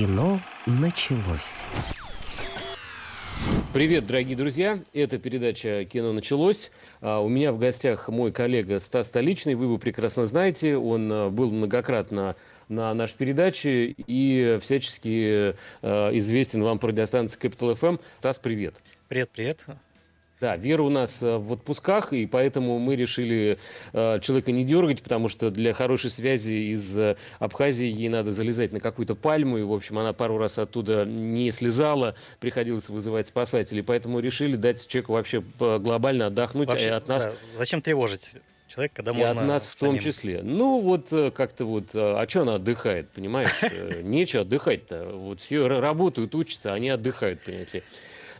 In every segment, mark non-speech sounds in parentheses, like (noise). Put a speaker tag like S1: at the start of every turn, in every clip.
S1: Кино началось.
S2: Привет, дорогие друзья! Это передача «Кино началось». А, у меня в гостях мой коллега Стас Столичный. Вы его прекрасно знаете. Он а, был многократно на нашей передаче и всячески а, известен вам по радиостанции Capital FM. Стас, привет!
S3: Привет, привет.
S2: Да, Вера у нас э, в отпусках, и поэтому мы решили э, человека не дергать, потому что для хорошей связи из э, Абхазии ей надо залезать на какую-то пальму, и, в общем, она пару раз оттуда не слезала, приходилось вызывать спасателей, поэтому решили дать человеку вообще глобально отдохнуть
S3: вообще,
S2: от нас. Да,
S3: зачем тревожить? человек, когда
S2: и
S3: можно...
S2: от нас в том числе. Ну, вот как-то вот, а что она отдыхает, понимаешь? (laughs) Нечего отдыхать-то. Вот все работают, учатся, они отдыхают, понимаете ли.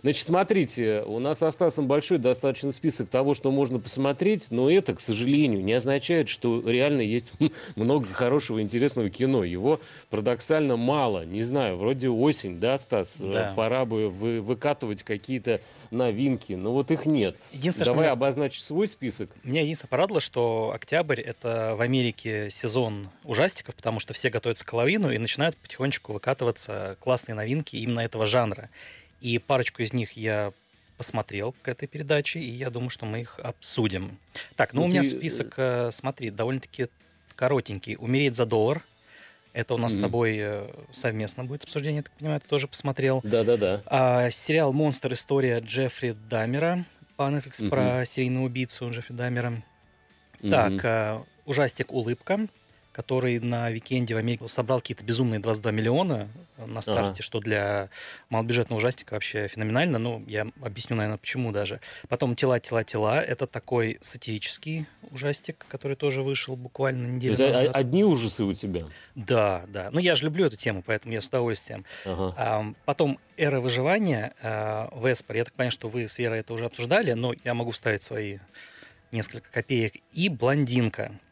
S2: Значит, смотрите, у нас со Стасом большой достаточно список того, что можно посмотреть, но это, к сожалению, не означает, что реально есть (laughs) много хорошего, интересного кино. Его парадоксально мало. Не знаю, вроде осень, да, Стас? Да. Пора бы вы, выкатывать какие-то новинки, но вот их нет. Давай меня... обозначь свой список.
S3: Меня единственное порадовало, что октябрь — это в Америке сезон ужастиков, потому что все готовятся к Хэллоуину и начинают потихонечку выкатываться классные новинки именно этого жанра. И парочку из них я посмотрел к этой передаче, и я думаю, что мы их обсудим. Так, ну, ну у меня ты... список, э, смотри, довольно-таки коротенький. «Умереть за доллар». Это у нас mm-hmm. с тобой э, совместно будет обсуждение, я так понимаю, ты тоже посмотрел.
S2: Да-да-да.
S3: А, сериал «Монстр. История Джеффри Даммера» по Netflix mm-hmm. про серийного убийцу Джеффри Даммера. Mm-hmm. Так, а, ужастик «Улыбка» который на викенде в Америке собрал какие-то безумные 22 миллиона на старте, ага. что для малобюджетного ужастика вообще феноменально. Ну, я объясню, наверное, почему даже. Потом «Тела, тела, тела» — это такой сатирический ужастик, который тоже вышел буквально неделю
S2: это
S3: назад.
S2: одни ужасы у тебя?
S3: Да, да. Ну, я же люблю эту тему, поэтому я с удовольствием. Ага. А, потом «Эра выживания», а, «Веспор». Я так понимаю, что вы с Верой это уже обсуждали, но я могу вставить свои несколько копеек. И «Блондинка», а,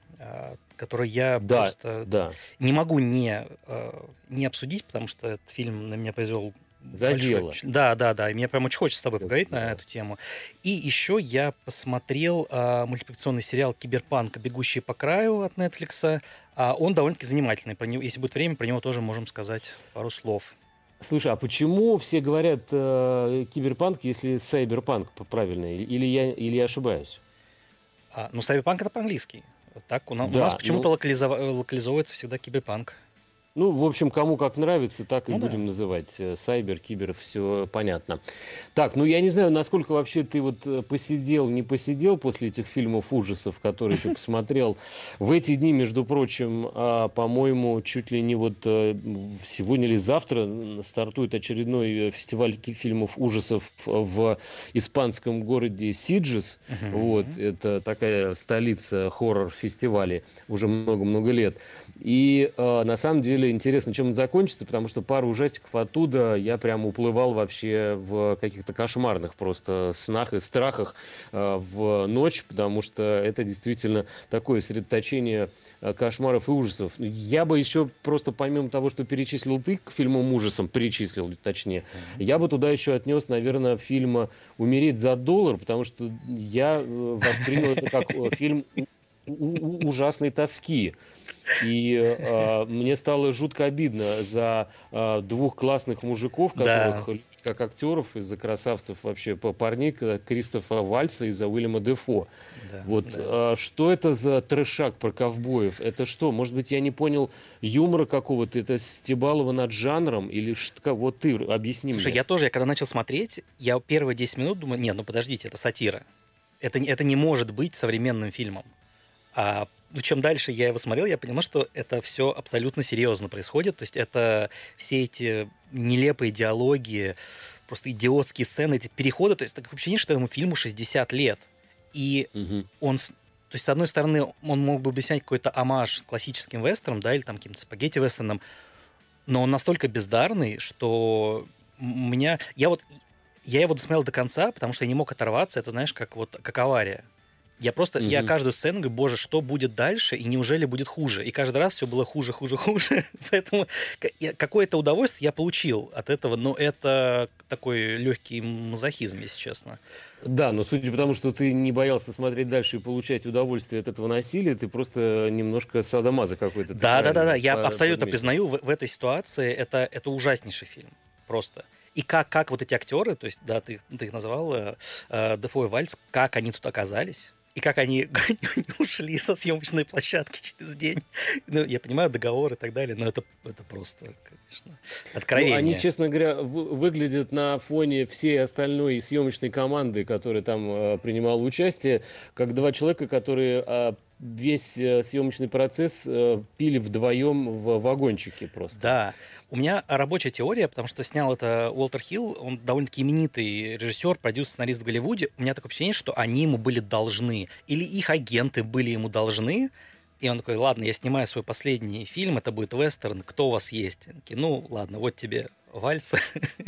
S3: который я да, просто да. не могу не, э, не обсудить, потому что этот фильм на меня произвел
S2: Задело.
S3: Большой... Да, да, да. И мне прям очень хочется с тобой поговорить да. на эту тему. И еще я посмотрел э, мультипликационный сериал «Киберпанк. Бегущие по краю» от Netflix. А он довольно-таки занимательный. Про него, если будет время, про него тоже можем сказать пару слов.
S2: Слушай, а почему все говорят э, киберпанк, если сайберпанк правильно? Или я, или я ошибаюсь?
S3: А, ну, сайберпанк это по-английски. Так, у нас, да, у нас почему-то ну... локализов... локализовывается всегда киберпанк.
S2: Ну, в общем, кому как нравится, так и ну, будем да. называть. Э, сайбер, кибер, все понятно. Так, ну я не знаю, насколько вообще ты вот э, посидел, не посидел после этих фильмов ужасов, которые ты (laughs) посмотрел. В эти дни, между прочим, а, по-моему, чуть ли не вот э, сегодня или завтра стартует очередной фестиваль фильмов ужасов в испанском городе Сиджес. Вот, это такая столица хоррор-фестивалей уже много-много лет. И на самом деле интересно, чем он закончится, потому что пару ужастиков оттуда я прям уплывал вообще в каких-то кошмарных просто снах и страхах э, в ночь, потому что это действительно такое средоточение э, кошмаров и ужасов. Я бы еще просто помимо того, что перечислил ты к фильмам ужасам, перечислил точнее, я бы туда еще отнес, наверное, фильм «Умереть за доллар», потому что я э, воспринял это как фильм ужасной тоски. И э, мне стало жутко обидно за э, двух классных мужиков, которых да. как актеров, из-за красавцев вообще по парней, Кристофа Вальца и за Уильяма Дефо. Да, вот да. Э, что это за трешак про ковбоев? Это что? Может быть, я не понял юмора какого-то? Это стебалово над жанром? Или что? Вот ты объясни
S3: Слушай,
S2: мне.
S3: я тоже, я когда начал смотреть, я первые 10 минут думаю, нет, ну подождите, это сатира. Это, это не может быть современным фильмом. А ну, чем дальше я его смотрел, я понимал, что это все абсолютно серьезно происходит. То есть это все эти нелепые диалоги, просто идиотские сцены, эти переходы. То есть такое ощущение, что этому фильму 60 лет. И угу. он... То есть, с одной стороны, он мог бы снять какой-то амаш классическим вестернам, да, или там каким-то спагетти-вестернам, но он настолько бездарный, что меня... Я вот... Я его досмотрел до конца, потому что я не мог оторваться. Это, знаешь, как вот как авария. Я просто, я каждую сцену говорю, боже, что будет дальше, и неужели будет хуже? И каждый раз все было хуже, хуже, (laughs) хуже. Поэтому какое-то удовольствие я получил от этого, но это такой легкий мазохизм, если честно.
S2: Да, но судя по тому, что ты не боялся смотреть дальше и получать удовольствие от этого насилия, ты просто немножко садомаза какой-то.
S3: Да, да, да, да. Я абсолютно признаю, в, в этой ситуации это, это ужаснейший фильм. Просто. И как, как вот эти актеры, то есть, да, ты, ты их назвал, э, э, Дефо и Вальц, как они тут оказались, и как они (laughs) ушли со съемочной площадки через день. Ну, я понимаю, договор и так далее, но это, это просто, конечно, откровение. Ну,
S2: они, честно говоря, выглядят на фоне всей остальной съемочной команды, которая там э, принимала участие, как два человека, которые э, весь э, съемочный процесс э, пили вдвоем в вагончике просто.
S3: Да. У меня рабочая теория, потому что снял это Уолтер Хилл, он довольно-таки именитый режиссер, продюсер, сценарист в Голливуде. У меня такое впечатление, что они ему были должны. Или их агенты были ему должны, и он такой, ладно, я снимаю свой последний фильм, это будет вестерн, кто у вас есть? Такие, ну, ладно, вот тебе вальс.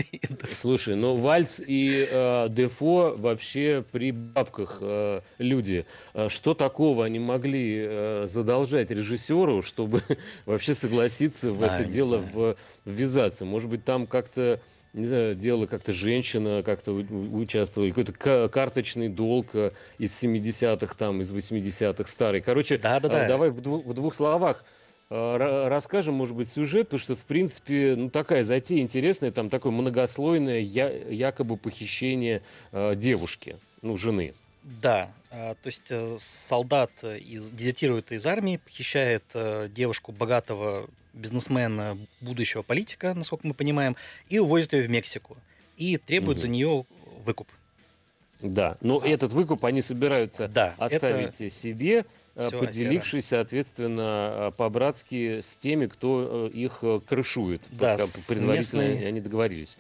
S3: (laughs)
S2: Слушай, ну вальс и э, Дефо вообще при бабках э, люди. Э, что такого они могли э, задолжать режиссеру, чтобы (laughs) вообще согласиться знаю, в это дело в, ввязаться? Может быть, там как-то не знаю, делала как-то женщина, как-то участвовала, какой-то карточный долг э, из 70-х, там, из 80-х, старый. Короче, да, да, да. давай в, двух, в двух словах расскажем, может быть, сюжет, потому что, в принципе, ну, такая затея интересная, там такое многослойное я, якобы похищение э, девушки, ну, жены.
S3: Да, а, то есть э, солдат из, дезертирует из армии, похищает девушку богатого бизнесмена, будущего политика, насколько мы понимаем, и увозит ее в Мексику. И требует угу. за нее выкуп.
S2: Да, но а. этот выкуп они собираются да, оставить это... себе, Э, Все, поделившись, соответственно, э, по-братски с теми, кто э, их крышует. Да, предварительно местной... они договорились.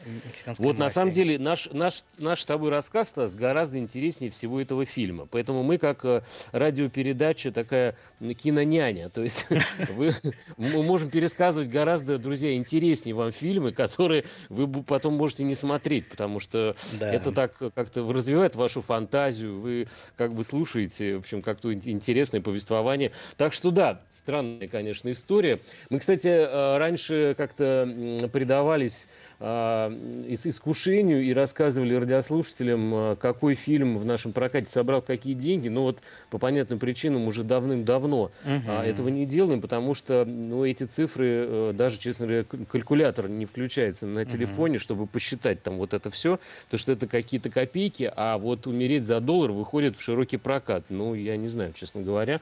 S2: Вот на самом деле наш, наш, наш с тобой рассказ Стас, гораздо интереснее всего этого фильма. Поэтому мы как радиопередача такая киноняня. То есть (laughs) вы, мы можем пересказывать гораздо, друзья, интереснее вам фильмы, которые вы потом можете не смотреть, потому что да. это так как-то развивает вашу фантазию, вы как бы слушаете, в общем, как-то интересно интересное повествование. Так что да, странная, конечно, история. Мы, кстати, э, раньше как-то предавались искушению и рассказывали радиослушателям, а, какой фильм в нашем прокате собрал какие деньги. Но вот по понятным причинам уже давным-давно угу. этого не делаем, потому что ну, эти цифры, э, даже, честно говоря, калькулятор не включается на телефоне, угу. чтобы посчитать там вот это все, то что это какие-то копейки, а вот умереть за доллар выходит в широкий прокат. Ну, я не знаю, честно говоря.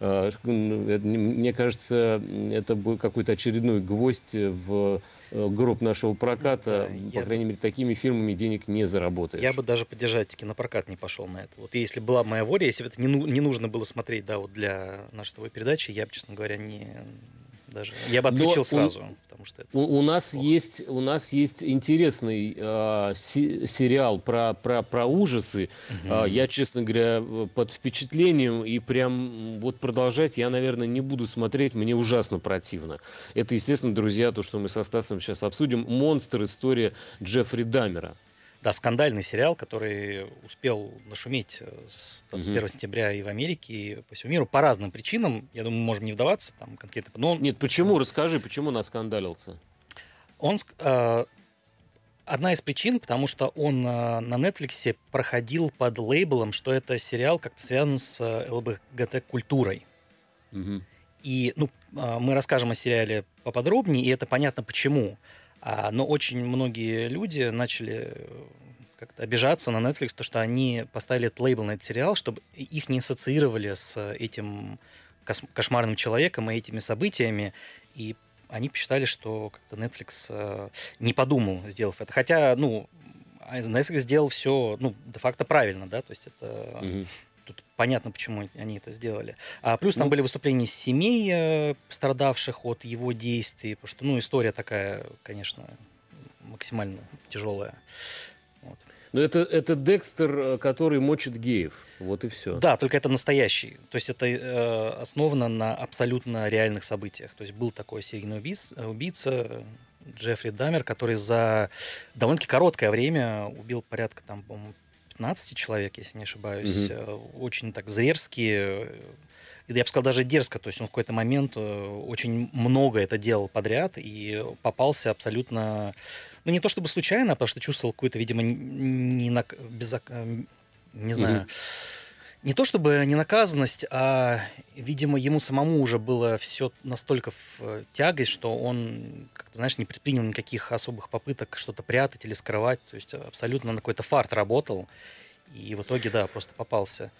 S2: Мне кажется, это был какой-то очередной гвоздь в групп нашего проката, да, по я... крайней мере, такими фильмами денег не заработаешь.
S3: Я бы даже поддержать кинопрокат не пошел на это. Вот если была моя воля, если бы это не, не нужно было смотреть, да, вот для нашей твоей передачи, я бы, честно говоря, не, даже. Я бы отключил Но сразу. У, потому что это
S2: у, у, нас есть, у нас есть интересный э, си, сериал про, про, про ужасы. Угу. Э, я, честно говоря, под впечатлением и прям вот продолжать я, наверное, не буду смотреть. Мне ужасно противно. Это, естественно, друзья, то, что мы со Стасом сейчас обсудим. «Монстр. История Джеффри Дамера».
S3: Да, скандальный сериал, который успел нашуметь э, с 21 mm-hmm. сентября и в Америке, и по всему миру по разным причинам. Я думаю, мы можем не вдаваться там конкретно.
S2: Но. Нет, почему? Расскажи, почему он скандалился?
S3: Он... Э, одна из причин, потому что он э, на Netflix проходил под лейблом, что это сериал как-то связан с э, ЛГБТ-культурой. Mm-hmm. И ну, э, мы расскажем о сериале поподробнее, и это понятно почему. А, но очень многие люди начали э, как-то обижаться на Netflix, то, что они поставили этот лейбл на этот сериал, чтобы их не ассоциировали с этим кошмарным человеком и этими событиями. И они посчитали, что как-то Netflix э, не подумал, сделав это. Хотя, ну, а Netflix сделал все, ну, де-факто правильно, да, то есть это... Тут понятно, почему они это сделали. А плюс там ну, были выступления семей, э, страдавших от его действий, потому что, ну, история такая, конечно, максимально тяжелая.
S2: Но это, это Декстер, э, который мочит геев. Вот и все.
S3: Да, только это настоящий. То есть это э, основано на абсолютно реальных событиях. То есть был такой серийный убийца, убийца Джеффри Дамер, который за довольно-таки короткое время убил порядка там, по-моему, 15 человек, если не ошибаюсь. Угу. Очень так зверски я бы сказал, даже дерзко. То есть он в какой-то момент очень много это делал подряд и попался абсолютно, ну не то чтобы случайно, а потому что чувствовал какую-то, видимо, не, на, без, не знаю, mm не то чтобы ненаказанность, а, видимо, ему самому уже было все настолько в э, тягость, что он, как-то, знаешь, не предпринял никаких особых попыток что-то прятать или скрывать. То есть абсолютно на какой-то фарт работал. И в итоге, да, просто попался.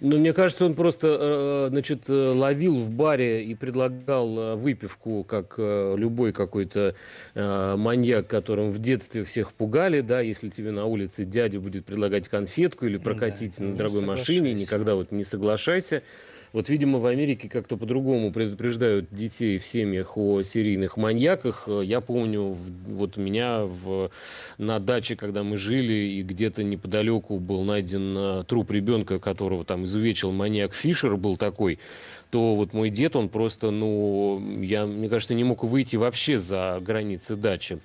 S2: Ну, мне кажется, он просто, э, значит, э, ловил в баре и предлагал э, выпивку, как любой какой-то маньяк, которым в детстве всех пугали, да, если тебе на улице дядя будет предлагать конфетку или прокатить да, на дорогой машине, никогда вот не соглашайся. Вот, видимо, в Америке как-то по-другому предупреждают детей в семьях о серийных маньяках. Я помню, вот у меня в, на даче, когда мы жили, и где-то неподалеку был найден э, труп ребенка, которого там изувечил маньяк Фишер, был такой то вот мой дед, он просто, ну, я, мне кажется, не мог выйти вообще за границы дачи.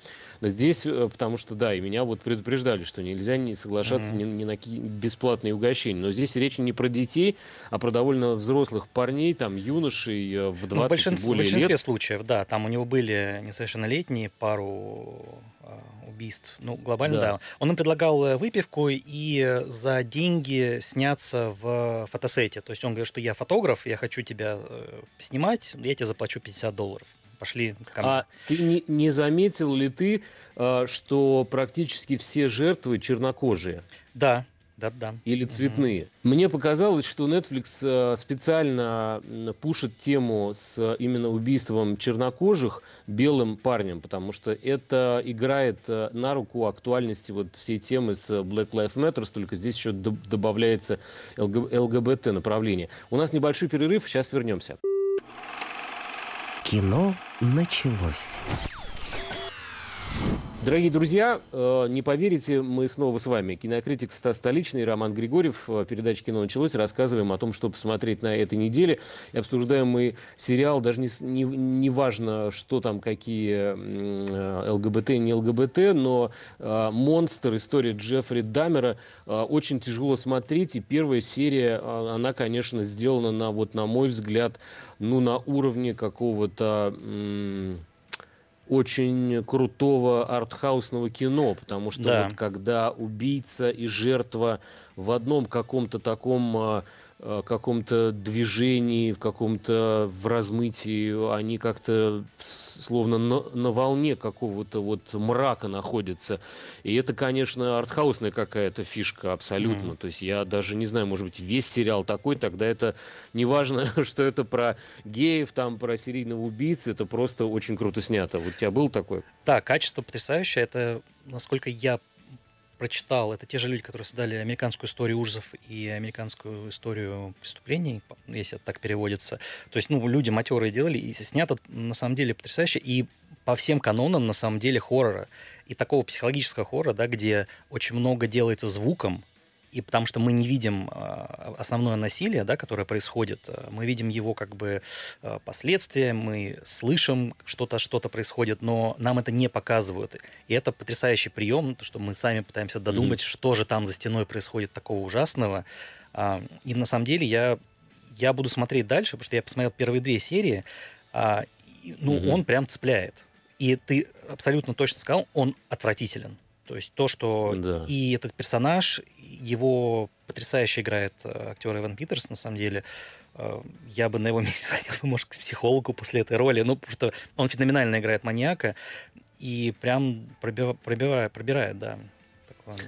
S2: Здесь, э, потому что, да, и меня вот предупреждали, что нельзя не соглашаться mm-hmm. ни, ни на бесплатные угощения. Но здесь речь не про детей, а про довольно взрослых парней, там, юношей э, в 20 ну, в большинстве, более
S3: В большинстве
S2: лет.
S3: случаев, да. Там у него были несовершеннолетние, пару а, убийств. Ну, глобально, да. да. Он им предлагал э, выпивку и за деньги сняться в фотосете. То есть он говорит, что я фотограф, я хочу тебя снимать, я тебе заплачу 50 долларов пошли
S2: ко мне. А ты не, не заметил ли ты, а, что практически все жертвы чернокожие?
S3: Да, да, да.
S2: Или цветные. Угу. Мне показалось, что Netflix а, специально пушит тему с именно убийством чернокожих белым парнем, потому что это играет а, на руку актуальности вот всей темы с Black Lives Matter, только здесь еще добавляется ЛГБТ направление. У нас небольшой перерыв, сейчас вернемся.
S1: Кино началось.
S2: Дорогие друзья, э, не поверите, мы снова с вами. Кинокритик Стас Столичный, Роман Григорьев. Э, передача «Кино началось». Рассказываем о том, что посмотреть на этой неделе. И обсуждаем мы сериал, даже не, не, не важно, что там, какие э, ЛГБТ, не ЛГБТ, но «Монстр», история Джеффри Даммера очень тяжело смотреть. И первая серия, она, конечно, сделана, на, вот, на мой взгляд, ну, на уровне какого-то очень крутого артхаусного кино, потому что да. вот когда убийца и жертва в одном каком-то таком а, каком-то движении, в каком-то в размытии, они как-то словно на, на волне какого-то вот мрака находятся. И это, конечно, артхаусная какая-то фишка абсолютно. Mm. То есть я даже не знаю, может быть, весь сериал такой, тогда это не важно, (laughs) что это про геев, там, про серийного убийцы, это просто очень круто снято. Вот у тебя был такой?
S3: Да, качество потрясающее. Это, насколько я прочитал, это те же люди, которые создали американскую историю ужасов и американскую историю преступлений, если это так переводится. То есть, ну, люди матерые делали, и снято на самом деле потрясающе, и по всем канонам на самом деле хоррора. И такого психологического хоррора, да, где очень много делается звуком, и потому что мы не видим а, основное насилие, да, которое происходит, а, мы видим его как бы а, последствия, мы слышим что-то, что-то происходит, но нам это не показывают. И это потрясающий прием, то, что мы сами пытаемся додумать, mm-hmm. что же там за стеной происходит такого ужасного. И на самом деле я, я буду смотреть дальше, потому что я посмотрел первые две серии, ну, mm-hmm. он прям цепляет. И ты абсолютно точно сказал, он отвратителен. То есть то, что да. и этот персонаж, его потрясающе играет э, актер Иван Питерс, на самом деле. Э, я бы на его (laughs) месте сходил, может, к психологу после этой роли. Ну, потому что он феноменально играет маньяка и прям пробивает, пробивает, пробирает, да.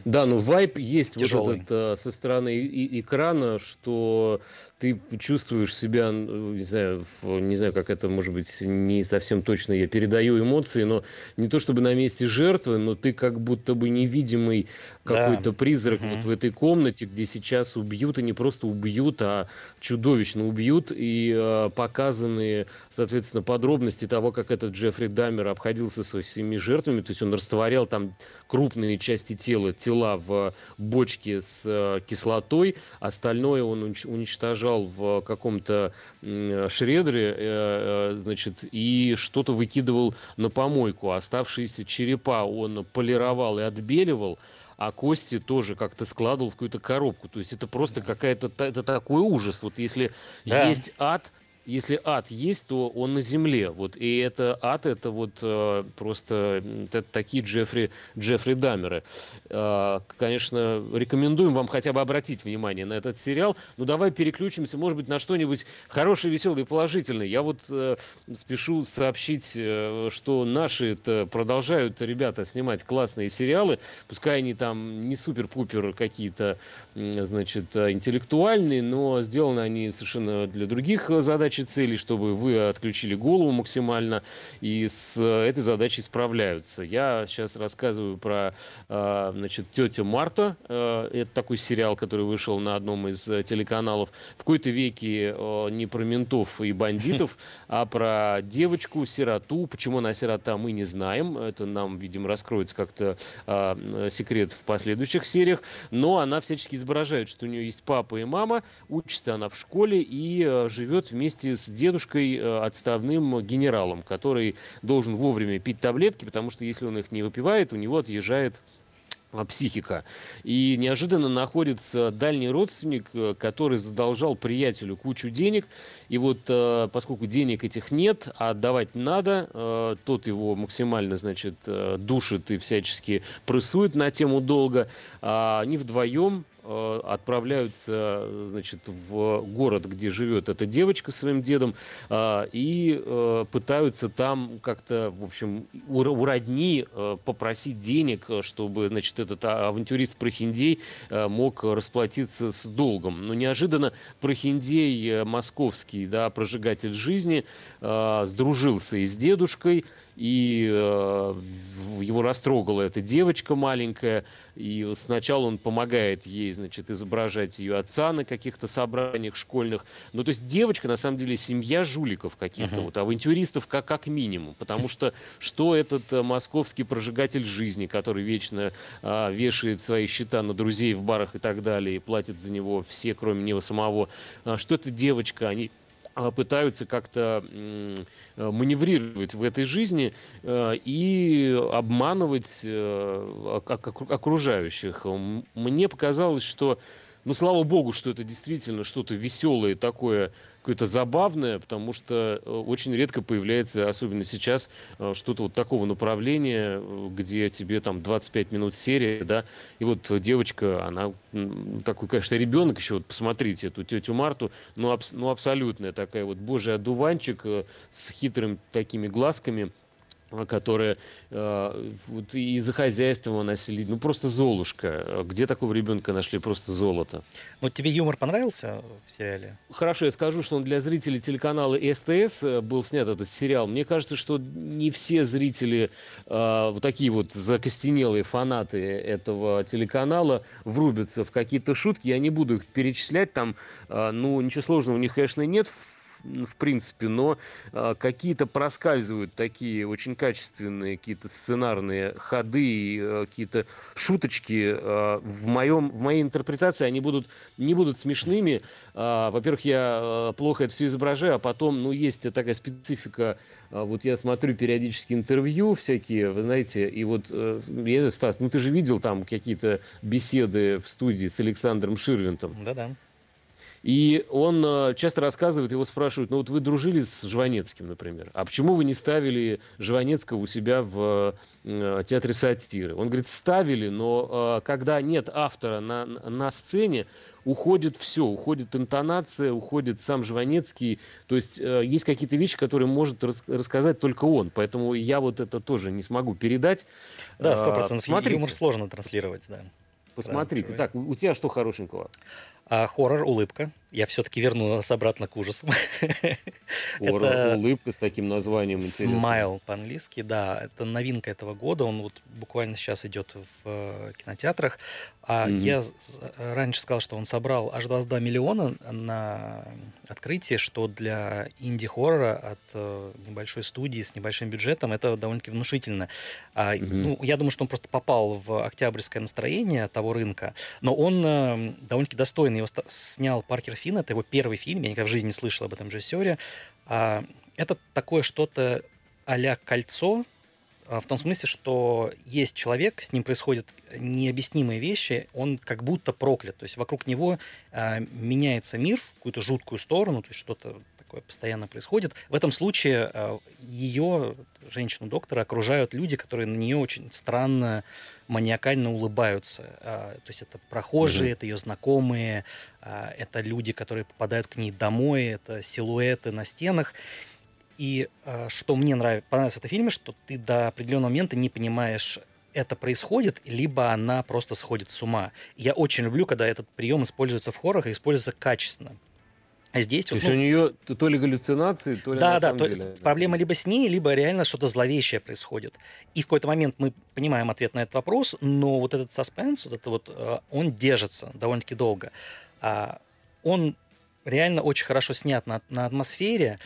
S2: Да, ну вайп есть Тяжелый. вот этот э, со стороны и, экрана, что ты чувствуешь себя, не знаю, не знаю, как это, может быть, не совсем точно я передаю эмоции, но не то чтобы на месте жертвы, но ты как будто бы невидимый какой-то да. призрак угу. вот в этой комнате, где сейчас убьют, и не просто убьют, а чудовищно убьют, и э, показаны, соответственно, подробности того, как этот Джеффри Даммер обходился со всеми жертвами, то есть он растворял там крупные части тела, тела в бочке с э, кислотой, остальное он уничтожал в каком-то шредере, э, э, значит, и что-то выкидывал на помойку. Оставшиеся черепа он полировал и отбеливал, а кости тоже как-то складывал в какую-то коробку. То есть это просто какая-то это такой ужас. Вот если да. есть ад, если ад есть, то он на земле. Вот, и это ад, это вот э, просто это такие Джеффри, Джеффри Дамеры. Э, конечно, рекомендуем вам хотя бы обратить внимание на этот сериал. Ну, давай переключимся, может быть, на что-нибудь хорошее, веселое и положительное. Я вот э, спешу сообщить, э, что наши продолжают ребята снимать классные сериалы. Пускай они там не супер-пупер какие-то, значит, интеллектуальные, но сделаны они совершенно для других задач задачи, цели, чтобы вы отключили голову максимально, и с этой задачей справляются. Я сейчас рассказываю про, а, значит, тетя Марта. А, это такой сериал, который вышел на одном из телеканалов. В какой-то веке не про ментов и бандитов, (laughs) а про девочку, сироту. Почему она сирота, мы не знаем. Это нам, видимо, раскроется как-то секрет в последующих сериях. Но она всячески изображает, что у нее есть папа и мама. Учится она в школе и живет вместе вместе с дедушкой э, отставным генералом, который должен вовремя пить таблетки, потому что если он их не выпивает, у него отъезжает а, психика. И неожиданно находится дальний родственник, э, который задолжал приятелю кучу денег. И вот э, поскольку денег этих нет, а отдавать надо, тот его максимально, значит, душит и всячески прессует на тему долга. А они вдвоем отправляются значит, в город, где живет эта девочка с своим дедом, э, и э, пытаются там как-то, в общем, у родни попросить денег, чтобы значит, этот авантюрист Прохиндей мог расплатиться с долгом. Но неожиданно Прохиндей московский, да, прожигатель жизни, сдружился и с дедушкой, и э, его растрогала эта девочка маленькая, и сначала он помогает ей, значит, изображать ее отца на каких-то собраниях школьных. Ну, то есть девочка, на самом деле, семья жуликов каких-то, uh-huh. вот, авантюристов как, как минимум, потому что что этот э, московский прожигатель жизни, который вечно э, вешает свои счета на друзей в барах и так далее, и платит за него все, кроме него самого, э, что эта девочка, они пытаются как-то маневрировать в этой жизни э, и обманывать э, окружающих. Мне показалось, что ну, слава богу, что это действительно что-то веселое такое, какое-то забавное, потому что э, очень редко появляется, особенно сейчас, э, что-то вот такого направления, э, где тебе там 25 минут серии, да, и вот девочка, она такой, конечно, ребенок еще, вот посмотрите эту тетю Марту, ну, абс- ну абсолютная такая вот божий одуванчик с хитрыми такими глазками, которая э, вот и за хозяйством она следит. Ну, просто Золушка. Где такого ребенка нашли? Просто золото.
S3: Вот тебе юмор понравился в сериале?
S2: Хорошо, я скажу, что он для зрителей телеканала СТС был снят этот сериал. Мне кажется, что не все зрители, э, вот такие вот закостенелые фанаты этого телеканала, врубятся в какие-то шутки. Я не буду их перечислять. Там, э, ну, ничего сложного у них, конечно, нет в принципе, но э, какие-то проскальзывают такие очень качественные какие-то сценарные ходы, э, какие-то шуточки э, в моем в моей интерпретации они будут не будут смешными. Э, во-первых, я э, плохо это все изображаю, а потом, ну, есть такая специфика. Вот я смотрю периодически интервью всякие, вы знаете, и вот, э, я, Стас, ну ты же видел там какие-то беседы в студии с Александром Ширвинтом.
S3: Да-да.
S2: И он э, часто рассказывает, его спрашивают, ну вот вы дружили с Жванецким, например, а почему вы не ставили Жванецкого у себя в э, театре сатиры? Он говорит, ставили, но э, когда нет автора на, на сцене, уходит все, уходит интонация, уходит сам Жванецкий. То есть э, есть какие-то вещи, которые может рас- рассказать только он. Поэтому я вот это тоже не смогу передать.
S3: Да, сто процентов. Юмор сложно транслировать, да.
S2: Посмотрите. Так, у тебя что хорошенького?
S3: А, хоррор «Улыбка». Я все-таки верну нас обратно к ужасам. (laughs)
S2: Это... «Улыбка» с таким названием.
S3: «Смайл» по-английски, да. Это новинка этого года. Он вот буквально сейчас идет в э, кинотеатрах. А mm-hmm. я раньше сказал, что он собрал аж 22 миллиона на открытие, что для инди-хоррора от э, небольшой студии с небольшим бюджетом это довольно-таки внушительно. Mm-hmm. ну, я думаю, что он просто попал в октябрьское настроение того рынка, но он э, довольно-таки достойный его снял Паркер Финн, это его первый фильм, я никогда в жизни не слышал об этом режиссере. А, это такое что-то а-ля «Кольцо», в том смысле, что есть человек, с ним происходят необъяснимые вещи, он как будто проклят. То есть вокруг него э, меняется мир в какую-то жуткую сторону, то есть что-то такое постоянно происходит. В этом случае э, ее, женщину-доктора, окружают люди, которые на нее очень странно, маниакально улыбаются. Э, то есть это прохожие, mm-hmm. это ее знакомые, э, это люди, которые попадают к ней домой, это силуэты на стенах. И э, что мне нравится, понравилось в этом фильме, что ты до определенного момента не понимаешь, это происходит, либо она просто сходит с ума. Я очень люблю, когда этот прием используется в хоррорах и используется качественно. А здесь
S2: то вот, есть ну, у нее то ли галлюцинации, то ли
S3: да, да, то,
S2: деле.
S3: Проблема либо с ней, либо реально что-то зловещее происходит. И в какой-то момент мы понимаем ответ на этот вопрос, но вот этот саспенс, вот это вот, э, он держится довольно-таки долго. А, он реально очень хорошо снят на, на атмосфере.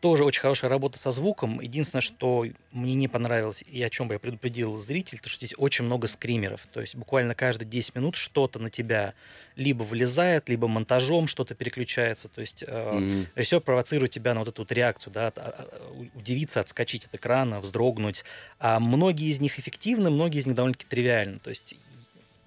S3: Тоже очень хорошая работа со звуком. Единственное, что мне не понравилось, и о чем бы я предупредил зрителей, то что здесь очень много скримеров. То есть буквально каждые 10 минут что-то на тебя либо вылезает, либо монтажом что-то переключается. То есть mm-hmm. э, режиссер провоцирует тебя на вот эту вот реакцию, да, от, от, удивиться, отскочить от экрана, вздрогнуть. А многие из них эффективны, многие из них довольно-таки тривиальны. То есть,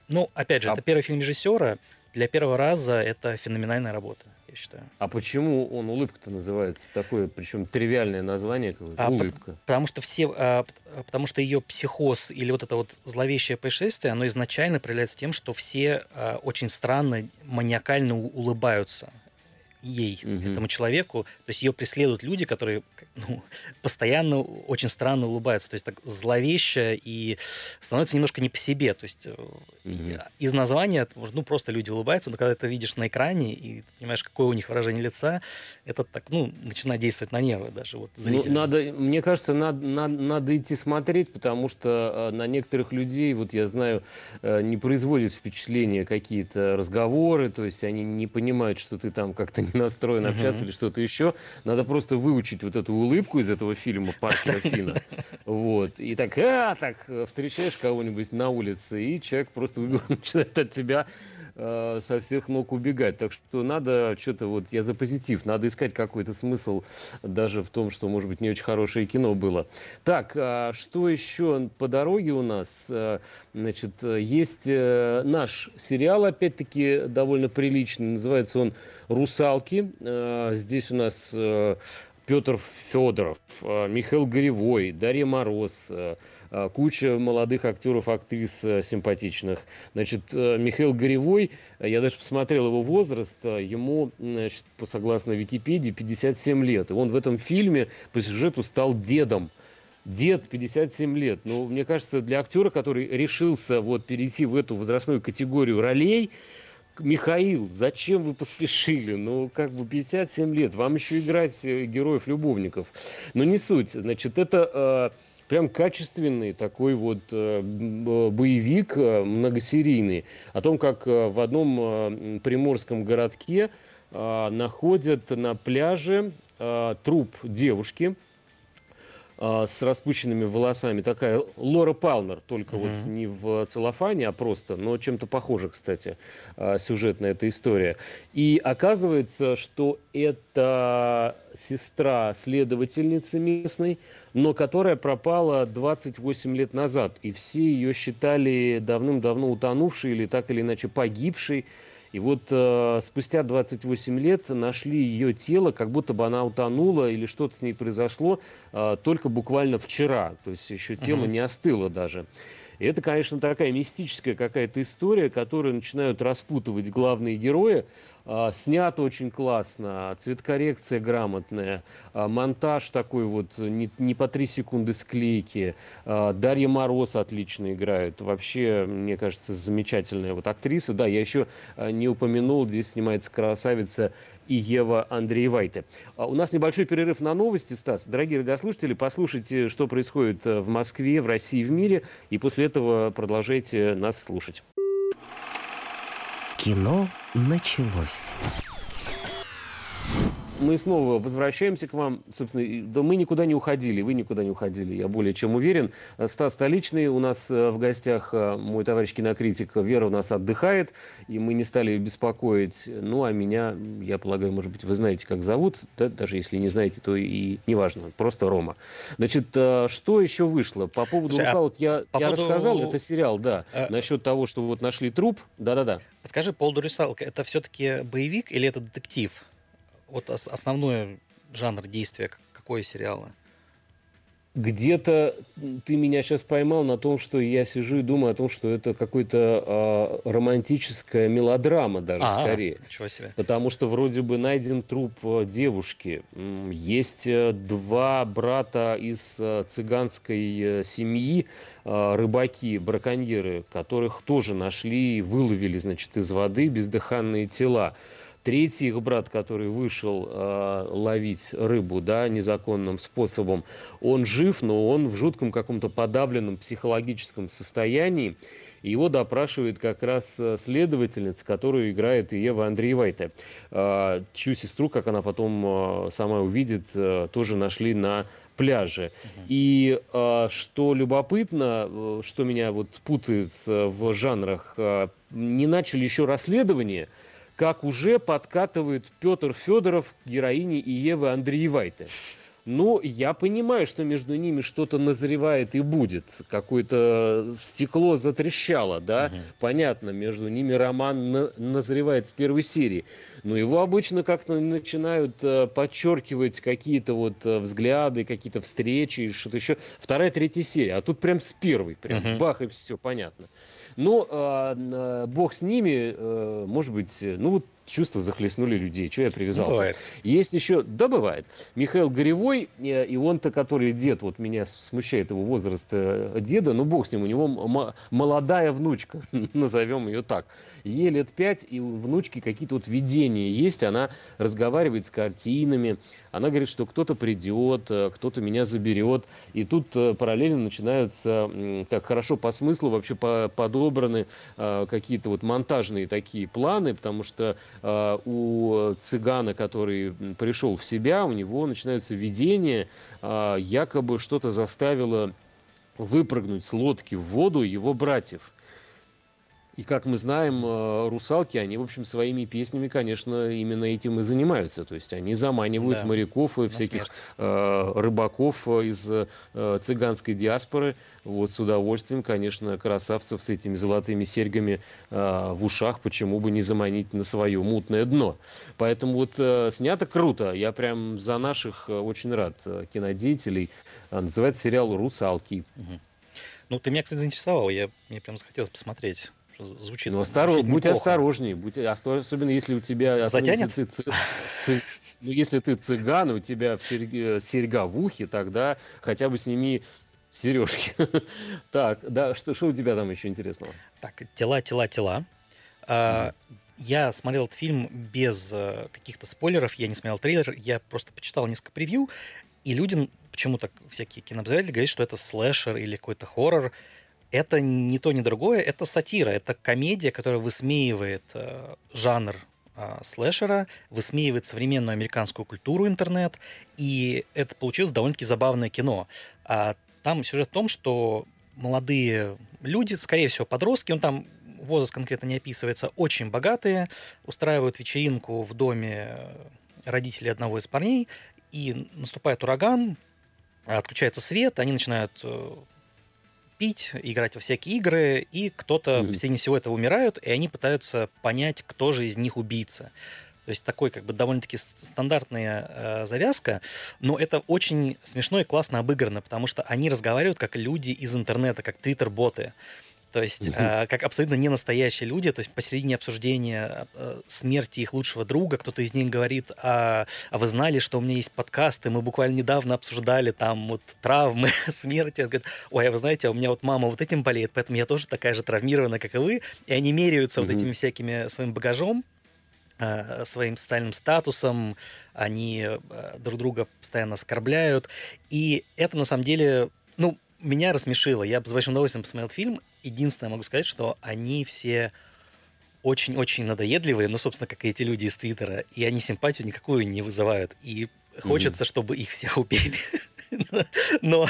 S3: ну, опять же, а... это первый фильм режиссера. Для первого раза это феноменальная работа я считаю.
S2: А почему он улыбка-то называется? Такое, причем тривиальное название, а, улыбка.
S3: Потому что все, а, потому что ее психоз или вот это вот зловещее происшествие, оно изначально проявляется тем, что все а, очень странно, маниакально улыбаются ей, угу. этому человеку. То есть ее преследуют люди, которые ну, постоянно очень странно улыбаются. То есть так зловеще и становится немножко не по себе. То есть угу. из названия ну, просто люди улыбаются, но когда ты видишь на экране и понимаешь, какое у них выражение лица, это так, ну, начинает действовать на нервы даже. Вот,
S2: ну, надо, мне кажется, надо, надо, надо идти смотреть, потому что э, на некоторых людей, вот я знаю, э, не производят впечатления какие-то разговоры, то есть они не понимают, что ты там как-то (laughs) настроен общаться или что-то еще. Надо просто выучить вот эту улыбку из этого фильма Паркера (laughs) Фина. Вот. И так, а, так, встречаешь кого-нибудь на улице, и человек просто (laughs) начинает от тебя э, со всех ног убегать. Так что надо что-то вот, я за позитив, надо искать какой-то смысл даже в том, что, может быть, не очень хорошее кино было. Так, а что еще по дороге у нас? Э, значит, есть э, наш сериал, опять-таки, довольно приличный, называется он «Русалки». Э, здесь у нас Петр Федоров, Михаил Горевой, Дарья Мороз, куча молодых актеров, актрис э, симпатичных. Значит, э, Михаил Горевой, я даже посмотрел его возраст, э, ему, значит, согласно Википедии, 57 лет. И он в этом фильме по сюжету стал дедом. Дед 57 лет. Ну, мне кажется, для актера, который решился вот перейти в эту возрастную категорию ролей, Михаил, зачем вы поспешили? Ну, как бы 57 лет, вам еще играть героев-любовников. Но не суть. Значит, это прям качественный такой вот э, боевик э, многосерийный о том, как э, в одном приморском городке находят на пляже труп девушки, с распущенными волосами. Такая Лора Палмер, только mm-hmm. вот не в целлофане, а просто, но чем-то похоже, кстати, сюжетная эта история. И оказывается, что это сестра следовательницы местной, но которая пропала 28 лет назад. И все ее считали давным-давно утонувшей или так или иначе погибшей. И вот э, спустя 28 лет нашли ее тело, как будто бы она утонула или что-то с ней произошло э, только буквально вчера. То есть еще тело uh-huh. не остыло даже. И это, конечно, такая мистическая какая-то история, которую начинают распутывать главные герои. А, снято очень классно, цветкоррекция грамотная, а, монтаж такой вот, не, не по три секунды склейки. А, Дарья Мороз отлично играет. Вообще, мне кажется, замечательная вот актриса. Да, я еще не упомянул, здесь снимается красавица и Ева Андреевайте. У нас небольшой перерыв на новости, Стас. Дорогие радиослушатели, послушайте, что происходит в Москве, в России, в мире, и после этого продолжайте нас слушать.
S1: Кино началось.
S2: Мы снова возвращаемся к вам. Собственно, да мы никуда не уходили, вы никуда не уходили, я более чем уверен. Стас Столичный у нас э, в гостях, э, мой товарищ кинокритик Вера у нас отдыхает, и мы не стали беспокоить. Ну, а меня, я полагаю, может быть, вы знаете, как зовут, да? даже если не знаете, то и неважно, просто Рома. Значит, э, что еще вышло? По поводу Слушай, русалок я, по я поводу... рассказал, это сериал, да, а... насчет того, что вот нашли труп, да-да-да.
S3: Подскажи, по поводу русалок, это все-таки боевик или это детектив? Вот основной жанр действия какой сериала?
S2: Где-то ты меня сейчас поймал на том, что я сижу и думаю о том, что это какой-то э, романтическая мелодрама даже а, скорее. Ничего себе. Потому что вроде бы найден труп а, девушки. Есть э, два брата из э, цыганской э, семьи, рыбаки, браконьеры, которых тоже нашли, выловили, значит, из воды бездыханные тела. Третий их брат, который вышел э, ловить рыбу да, незаконным способом, он жив, но он в жутком каком-то подавленном психологическом состоянии. Его допрашивает как раз э, следовательница, которую играет Ева Андреевайте. Э, чью сестру, как она потом э, сама увидит, тоже нашли на пляже. И что любопытно, что меня вот путает в жанрах, не начали еще расследование, как уже подкатывает Петр Федоров к героине Иевы Андреевайте. Ну, я понимаю, что между ними что-то назревает и будет. Какое-то стекло затрещало, да? Угу. Понятно, между ними роман на- назревает с первой серии. Но его обычно как-то начинают э, подчеркивать какие-то вот э, взгляды, какие-то встречи, что-то еще. Вторая, третья серия. А тут прям с первой. Прям угу. бах, и все, понятно. Но э, э, бог с ними, э, может быть, ну вот чувства захлестнули людей. Что я привязался? Бывает. Есть еще, да, бывает. Михаил Горевой, э, и он-то, который дед, вот меня смущает его возраст э, деда, ну бог с ним, у него молодая внучка, (laughs) назовем ее так. Ей лет пять, и у внучки какие-то вот видения есть, она разговаривает с картинами, она говорит, что кто-то придет, э, кто-то меня заберет, и тут параллельно начинаются, так хорошо по смыслу вообще подобраны какие-то вот монтажные такие планы, потому что у цыгана, который пришел в себя, у него начинаются видения, э, якобы что-то заставило выпрыгнуть с лодки в воду его братьев. И как мы знаем, э, русалки, они, в общем, своими песнями, конечно, именно этим и занимаются. То есть они заманивают да, моряков и всяких э, рыбаков из э, цыганской диаспоры. Вот с удовольствием, конечно, красавцев с этими золотыми серьгами э, в ушах, почему бы не заманить на свое мутное дно. Поэтому вот э, снято круто. Я прям за наших э, очень рад э, кинодеятелей. Э, называется сериал «Русалки».
S3: Угу. Ну, ты меня, кстати, заинтересовал. Я, мне прям захотелось посмотреть звучит.
S2: Ну, осторож... звучит будь осторожней, будь особенно если у тебя.
S3: Затянет?
S2: Если ты, цы... ну, если ты цыган, у тебя серьга, серьга в ухе, тогда хотя бы сними сережки. (laughs) так, да, что, что у тебя там еще интересного?
S3: Так, тела, тела, тела. А, я смотрел этот фильм без э, каких-то спойлеров, я не смотрел трейлер, я просто почитал несколько превью, и люди почему-то всякие кинообозреватели говорят, что это слэшер или какой-то хоррор это не то, ни другое, это сатира, это комедия, которая высмеивает э, жанр э, слэшера, высмеивает современную американскую культуру интернет, и это получилось довольно-таки забавное кино. А там сюжет в том, что молодые люди, скорее всего, подростки, он там возраст конкретно не описывается, очень богатые, устраивают вечеринку в доме родителей одного из парней, и наступает ураган, отключается свет, они начинают э, пить, играть во всякие игры, и кто-то mm-hmm. в течение всего этого умирают, и они пытаются понять, кто же из них убийца. То есть такой как бы довольно-таки стандартная э, завязка, но это очень смешно и классно обыграно, потому что они разговаривают как люди из интернета, как твиттер-боты. То есть, э, как абсолютно не настоящие люди, то есть посередине обсуждения э, смерти их лучшего друга, кто-то из них говорит, а, а вы знали, что у меня есть подкасты, мы буквально недавно обсуждали там вот травмы, (laughs) смерти. Он говорит, ой, а вы знаете, а у меня вот мама вот этим болеет, поэтому я тоже такая же травмированная, как и вы. И они меряются вот этими всякими своим багажом, э, своим социальным статусом, они э, друг друга постоянно оскорбляют. И это на самом деле, ну, меня рассмешило. Я с большим удовольствием посмотрел фильм. Единственное, могу сказать, что они все очень-очень надоедливые, ну, собственно, как и эти люди из Твиттера, и они симпатию никакую не вызывают. И хочется, mm-hmm. чтобы их всех убили. (laughs) Но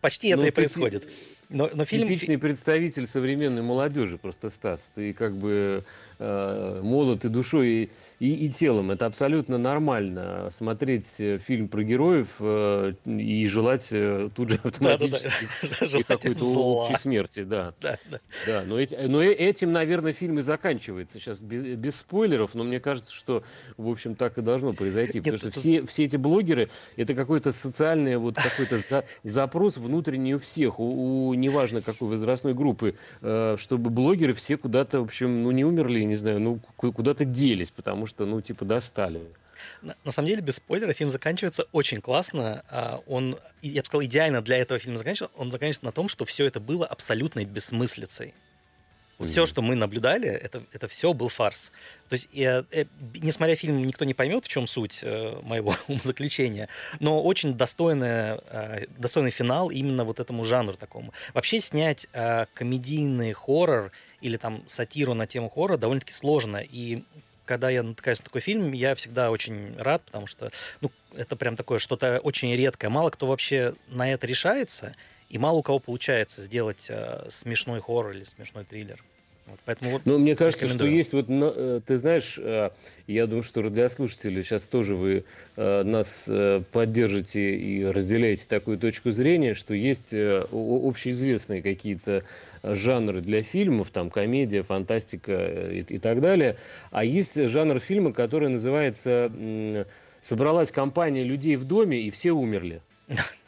S3: почти это ну, и происходит.
S2: Но, но фильм... Типичный представитель современной молодежи, просто Стас. Ты как бы молод и душой, и, и, и телом. Это абсолютно нормально. Смотреть э, фильм про героев э, и желать э, тут же автоматически да, да, да. какой-то общей смерти. Да. Да, да. да но, эти, но этим, наверное, фильм и заканчивается. Сейчас без, без спойлеров, но мне кажется, что, в общем, так и должно произойти. Нет, потому что все, все эти блогеры, это какой-то социальный вот какой-то за, запрос внутренний у всех. У, у неважно какой возрастной группы, э, чтобы блогеры все куда-то, в общем, ну не умерли, не знаю, ну куда-то делись, потому что, ну типа достали.
S3: На, на самом деле, без спойлера, фильм заканчивается очень классно. А, он, я бы сказал, идеально для этого фильма заканчивается. Он заканчивается на том, что все это было абсолютной бессмыслицей. Mm-hmm. Все, что мы наблюдали, это, это все был фарс. То есть, э, э, несмотря фильм, никто не поймет, в чем суть э, моего (laughs) заключения, но очень достойная, э, достойный финал именно вот этому жанру такому. Вообще снять э, комедийный хоррор или там сатиру на тему хоррора довольно-таки сложно. И когда я натыкаюсь на такой фильм, я всегда очень рад, потому что ну, это прям такое что-то очень редкое. Мало кто вообще на это решается, и мало у кого получается сделать э, смешной хоррор или смешной триллер.
S2: Вот, поэтому вот ну, мне кажется, что есть вот, э, ты знаешь, э, я думаю, что радиослушатели сейчас тоже вы э, нас поддержите и разделяете такую точку зрения, что есть общеизвестные какие-то жанры для фильмов, там комедия, фантастика и, и так далее, а есть жанр фильма, который называется «Собралась компания людей в доме и все умерли». (laughs)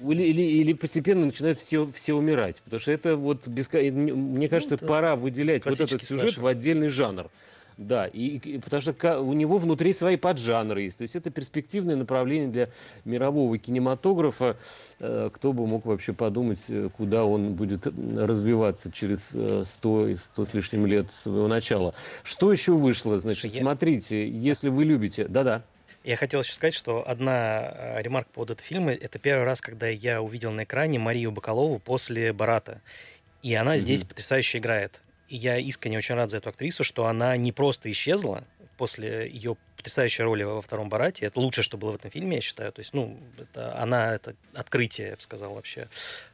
S2: Или, или, или постепенно начинают все, все умирать. Потому что это вот, без, мне кажется, ну, пора выделять вот этот сюжет слэшер. в отдельный жанр. Да, и, и потому что у него внутри свои поджанры есть. То есть это перспективное направление для мирового кинематографа. Э, кто бы мог вообще подумать, э, куда он будет развиваться через 100, э, 100 с лишним лет своего начала. Что еще вышло? Значит, Я... смотрите, если вы любите... Да-да.
S3: Я хотел еще сказать, что одна э, ремарка по поводу этого фильма. Это первый раз, когда я увидел на экране Марию Бакалову после «Барата». И она mm-hmm. здесь потрясающе играет. И я искренне очень рад за эту актрису, что она не просто исчезла после ее потрясающей роли во втором «Барате». Это лучшее, что было в этом фильме, я считаю. То есть, ну, это, она, это открытие, я бы сказал, вообще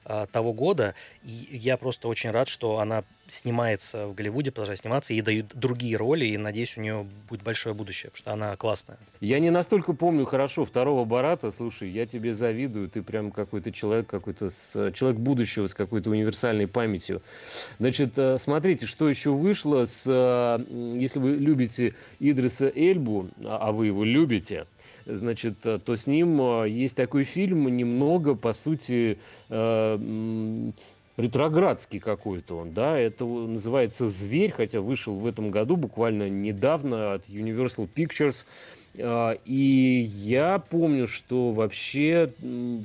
S3: а, того года. И я просто очень рад, что она снимается в Голливуде, продолжает сниматься, и дают другие роли, и надеюсь, у нее будет большое будущее, потому что она классная.
S2: Я не настолько помню хорошо второго Барата. Слушай, я тебе завидую, ты прям какой-то человек, какой-то с, человек будущего с какой-то универсальной памятью. Значит, э, смотрите, что еще вышло с, э, если вы любите Идриса Эльбу, а, вы его любите, значит, э, то с ним э, есть такой фильм, немного, по сути, э, ретроградский какой-то он, да, это называется «Зверь», хотя вышел в этом году, буквально недавно от Universal Pictures, и я помню, что вообще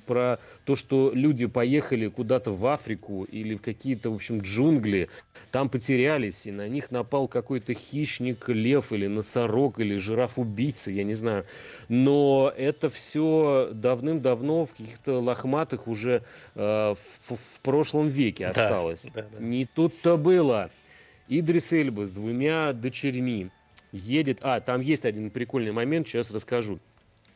S2: про то, что люди поехали куда-то в Африку или в какие-то, в общем, джунгли, там потерялись, и на них напал какой-то хищник, лев или носорог, или жираф-убийца, я не знаю. Но это все давным-давно в каких-то лохматых уже э, в, в прошлом веке осталось. Да, да, да. Не тут-то было. Идрис Эльба с двумя дочерьми едет... А, там есть один прикольный момент, сейчас расскажу.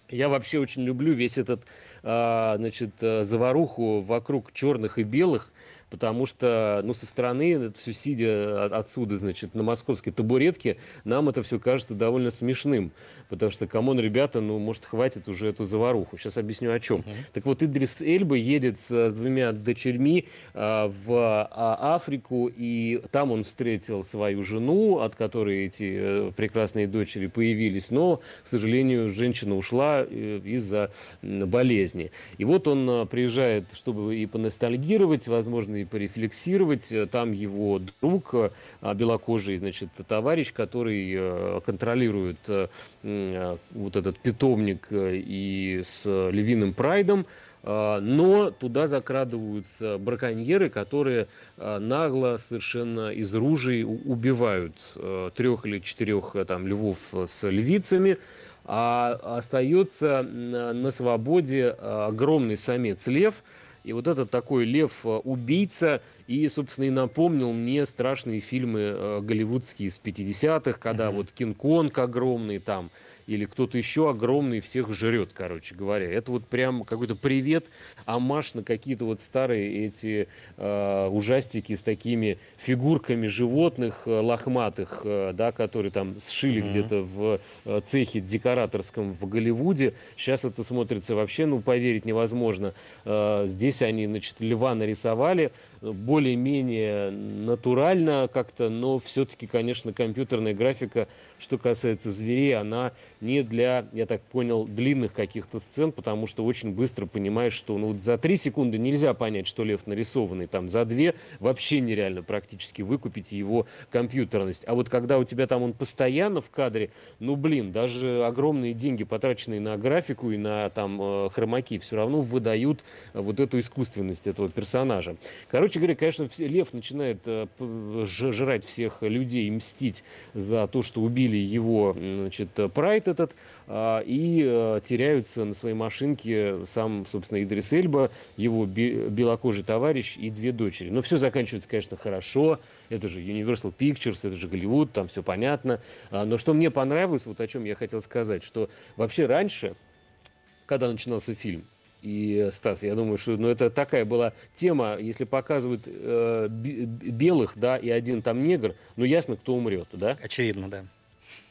S2: Я вообще очень люблю весь этот, а, значит, э, заваруху вокруг черных и белых потому что, ну, со стороны, все сидя отсюда, значит, на московской табуретке, нам это все кажется довольно смешным, потому что, come on, ребята, ну, может, хватит уже эту заваруху. Сейчас объясню, о чем. Uh-huh. Так вот, Идрис Эльба едет с, с двумя дочерьми а, в а, Африку, и там он встретил свою жену, от которой эти а, прекрасные дочери появились, но, к сожалению, женщина ушла э, из-за болезни. И вот он а, приезжает, чтобы и поностальгировать, возможно, и порефлексировать. Там его друг, э, белокожий, значит, товарищ, который э, контролирует э, вот этот питомник и с львиным прайдом, но туда закрадываются браконьеры, которые нагло совершенно из ружей убивают трех или четырех там львов с львицами, а остается на свободе огромный самец лев – И вот этот такой лев-убийца и, собственно, и напомнил мне страшные фильмы э, голливудские с 50-х, когда mm-hmm. вот Кинг-Конг огромный там, или кто-то еще огромный всех жрет, короче говоря. Это вот прям какой-то привет, амаш на какие-то вот старые эти э, ужастики с такими фигурками животных э, лохматых, э, да, которые там сшили mm-hmm. где-то в э, цехе декораторском в Голливуде. Сейчас это смотрится вообще, ну, поверить невозможно. Э, здесь они, значит, льва нарисовали, более-менее натурально как-то, но все-таки, конечно, компьютерная графика, что касается зверей, она не для, я так понял, длинных каких-то сцен, потому что очень быстро понимаешь, что ну, вот за три секунды нельзя понять, что лев нарисованный, там за две вообще нереально практически выкупить его компьютерность. А вот когда у тебя там он постоянно в кадре, ну блин, даже огромные деньги, потраченные на графику и на там э, хромаки, все равно выдают вот эту искусственность этого персонажа. Короче, Короче говоря, конечно, лев начинает э, жрать всех людей мстить за то, что убили его, значит, прайд этот, а, и э, теряются на своей машинке сам, собственно, Идрис Эльба, его белокожий товарищ и две дочери. Но все заканчивается, конечно, хорошо. Это же Universal Pictures, это же Голливуд, там все понятно. А, но что мне понравилось, вот о чем я хотел сказать, что вообще раньше, когда начинался фильм, и Стас, я думаю, что ну, это такая была тема, если показывают э, белых, да, и один там негр, ну ясно, кто умрет, да?
S3: Очевидно, да.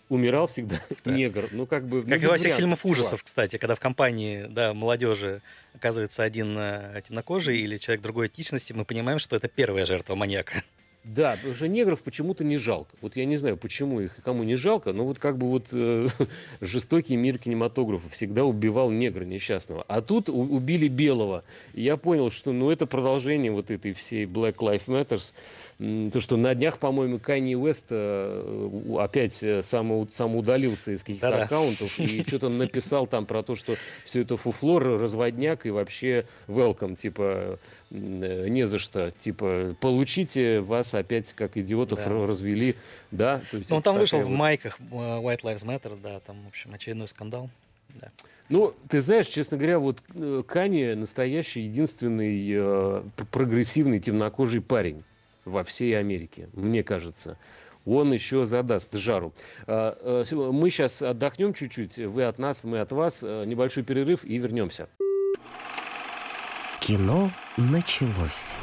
S2: Умирал всегда (laughs) да. негр, ну как бы...
S3: Как ну, и во всех фильмах ужасов, кстати, когда в компании, да, молодежи оказывается один э, темнокожий или человек другой этичности, мы понимаем, что это первая жертва маньяка.
S2: Да, потому что негров почему-то не жалко. Вот я не знаю, почему их и кому не жалко, но вот как бы вот э, (laughs) жестокий мир кинематографа всегда убивал негра несчастного. А тут у, убили белого. И я понял, что ну это продолжение вот этой всей Black Lives Matters. То, что на днях, по-моему, Канни Уэст э, опять э, само, самоудалился из каких-то Да-да. аккаунтов и (laughs) что-то написал там про то, что все это фуфлор, разводняк и вообще welcome, типа Э, не за что. Типа, получите, вас опять как идиотов да. развели, да.
S3: То есть ну, он там вышел вот... в майках White Lives Matter, да, там, в общем, очередной скандал. Да.
S2: Ну, ты знаешь, честно говоря, вот Кани настоящий, единственный э, прогрессивный темнокожий парень во всей Америке, мне кажется. Он еще задаст жару. Мы сейчас отдохнем чуть-чуть. Вы от нас, мы от вас. Небольшой перерыв и вернемся.
S1: Кино началось.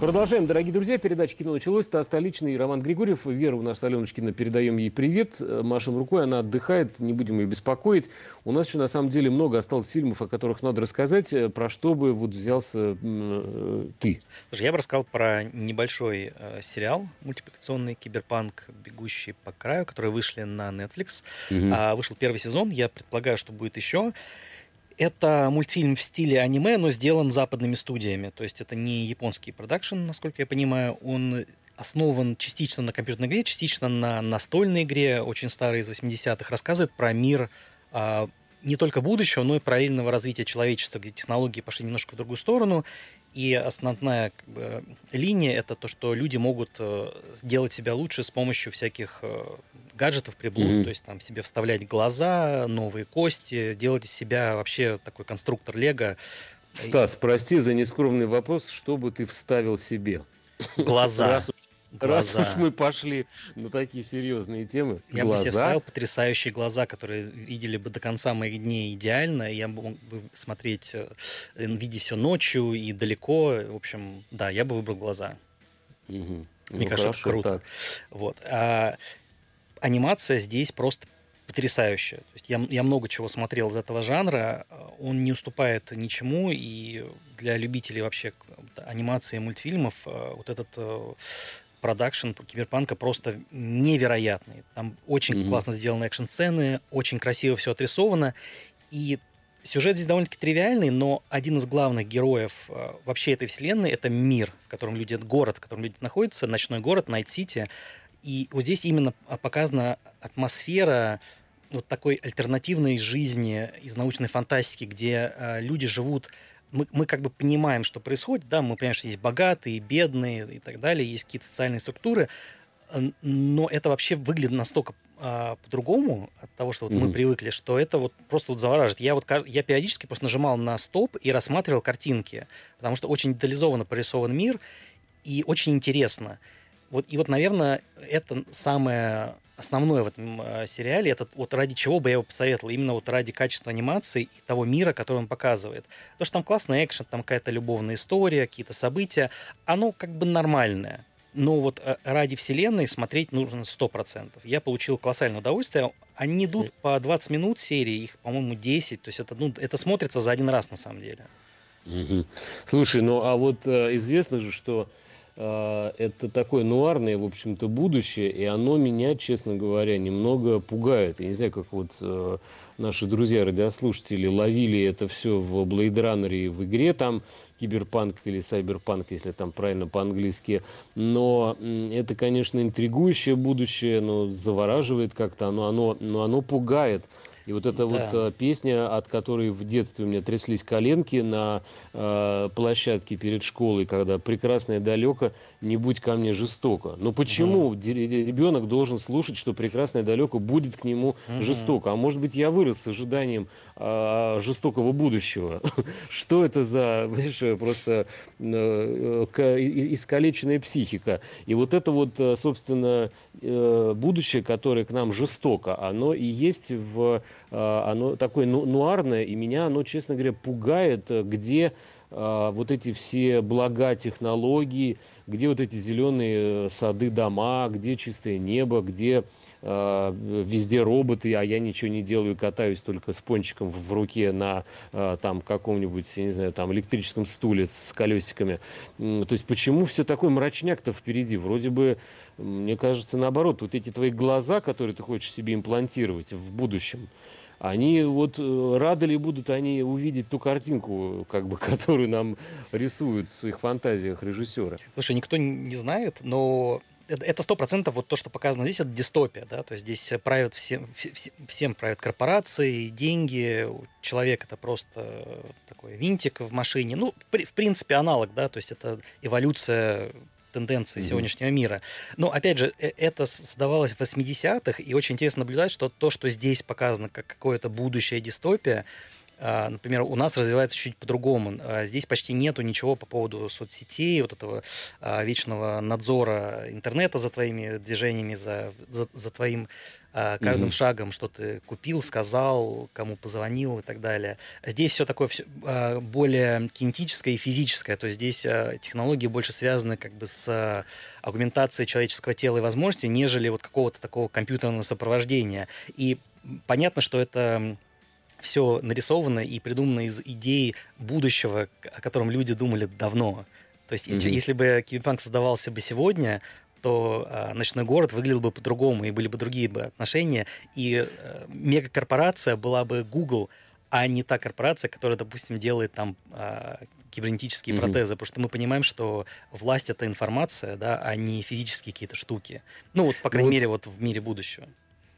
S2: Продолжаем, дорогие друзья. Передача «Кино началось». Стас Столичный и Роман Григорьев. Вера у нас Аленочкина. Передаем ей привет. Машем рукой. Она отдыхает. Не будем ее беспокоить. У нас еще, на самом деле, много осталось фильмов, о которых надо рассказать. Про что бы вот взялся э, ты?
S3: Слушай, я бы рассказал про небольшой э, сериал мультипликационный «Киберпанк. Бегущий по краю», который вышли на Netflix. Угу. Вышел первый сезон. Я предполагаю, что будет еще. Это мультфильм в стиле аниме, но сделан западными студиями. То есть это не японский продакшн, насколько я понимаю. Он основан частично на компьютерной игре, частично на настольной игре, очень старой из 80-х. Рассказывает про мир а, не только будущего, но и параллельного развития человечества, где технологии пошли немножко в другую сторону. И основная как бы, линия это то, что люди могут э, сделать себя лучше с помощью всяких э, гаджетов приблуд, mm-hmm. то есть там себе вставлять глаза, новые кости, делать из себя вообще такой конструктор Лего.
S2: Стас, прости за нескромный вопрос, что бы ты вставил себе?
S3: Глаза. Раз уж,
S2: глаза. Раз уж мы пошли на такие серьезные темы.
S3: Я глаза. бы себе вставил потрясающие глаза, которые видели бы до конца моих дней идеально. Я мог бы смотреть, э, видеть все ночью и далеко. В общем, да, я бы выбрал глаза. Угу. Мне ну, кажется, хорошо, это круто. Так. Вот. А, анимация здесь просто потрясающая. То есть я, я много чего смотрел из этого жанра. Он не уступает ничему, и для любителей вообще анимации и мультфильмов э, вот этот э, продакшн киберпанка просто невероятный. Там очень mm-hmm. классно сделаны экшн-сцены, очень красиво все отрисовано. И сюжет здесь довольно-таки тривиальный, но один из главных героев э, вообще этой вселенной — это мир, в котором люди, город, в котором люди находятся, ночной город, Найт-Сити. И вот здесь именно а, показана атмосфера вот такой альтернативной жизни из научной фантастики, где э, люди живут мы, мы как бы понимаем, что происходит, да, мы понимаем, что есть богатые, бедные и так далее, есть какие-то социальные структуры, но это вообще выглядит настолько а, по-другому от того, что вот mm-hmm. мы привыкли, что это вот просто вот завораживает. Я вот я периодически просто нажимал на стоп и рассматривал картинки, потому что очень детализованно порисован мир и очень интересно. Вот и вот, наверное, это самое основное в этом э, сериале, это вот ради чего бы я его посоветовал, именно вот ради качества анимации и того мира, который он показывает. То, что там классный экшен, там какая-то любовная история, какие-то события, оно как бы нормальное. Но вот э, ради вселенной смотреть нужно 100%. Я получил колоссальное удовольствие. Они идут по 20 минут серии, их, по-моему, 10. То есть это, ну, это смотрится за один раз на самом деле.
S2: Слушай, ну а вот э, известно же, что это такое нуарное, в общем-то, будущее, и оно меня, честно говоря, немного пугает. Я не знаю, как вот э, наши друзья-радиослушатели ловили это все в Blade Runner и в игре там, киберпанк или сайберпанк, если там правильно по-английски. Но это, конечно, интригующее будущее, но завораживает как-то, оно, оно, но оно пугает. И вот эта да. вот э, песня, от которой в детстве у меня тряслись коленки на э, площадке перед школой, когда прекрасное далеко, не будь ко мне жестоко. Но почему угу. ребенок должен слушать, что прекрасное далеко будет к нему угу. жестоко? А может быть, я вырос с ожиданием э, жестокого будущего. (laughs) что это за, знаешь, просто э, искалеченная психика? И вот это вот, э, собственно, э, будущее, которое к нам жестоко, оно и есть в а, оно такое ну, нуарное, и меня оно, честно говоря, пугает, э, где вот эти все блага технологий, где вот эти зеленые э, сады дома, где чистое небо, где э, везде роботы, а я ничего не делаю, катаюсь только с пончиком в руке на э, там каком-нибудь, я не знаю, там электрическом стуле с колесиками. То есть почему все такой мрачняк-то впереди? Вроде бы, мне кажется, наоборот, вот эти твои глаза, которые ты хочешь себе имплантировать в будущем, они вот э, рады ли будут они увидеть ту картинку, как бы, (laughs) которую нам рисуют в своих фантазиях режиссеры?
S3: Слушай, никто не знает, но это сто процентов вот то, что показано здесь, это дистопия, да, то есть здесь правят всем, всем правят корпорации, деньги, человек это просто такой винтик в машине, ну, в, в принципе, аналог, да, то есть это эволюция тенденции mm-hmm. сегодняшнего мира. Но, опять же, э, это создавалось в 80-х, и очень интересно наблюдать, что то, что здесь показано как какое-то будущее дистопия, а, например, у нас развивается чуть по-другому. А, здесь почти нету ничего по поводу соцсетей, вот этого а, вечного надзора интернета за твоими движениями, за, за, за твоим каждым mm-hmm. шагом, что ты купил, сказал, кому позвонил и так далее. Здесь все такое все, более кинетическое и физическое, то есть здесь технологии больше связаны как бы с аугментацией человеческого тела и возможностей, нежели вот какого-то такого компьютерного сопровождения. И понятно, что это все нарисовано и придумано из идей будущего, о котором люди думали давно. То есть, mm-hmm. если бы Киберпанк создавался бы сегодня, то э, ночной город выглядел бы по-другому, и были бы другие бы отношения, и э, мегакорпорация была бы Google, а не та корпорация, которая, допустим, делает там э, кибернетические mm-hmm. протезы, потому что мы понимаем, что власть это информация, да, а не физические какие-то штуки. Ну вот, по крайней вот. мере, вот в мире будущего.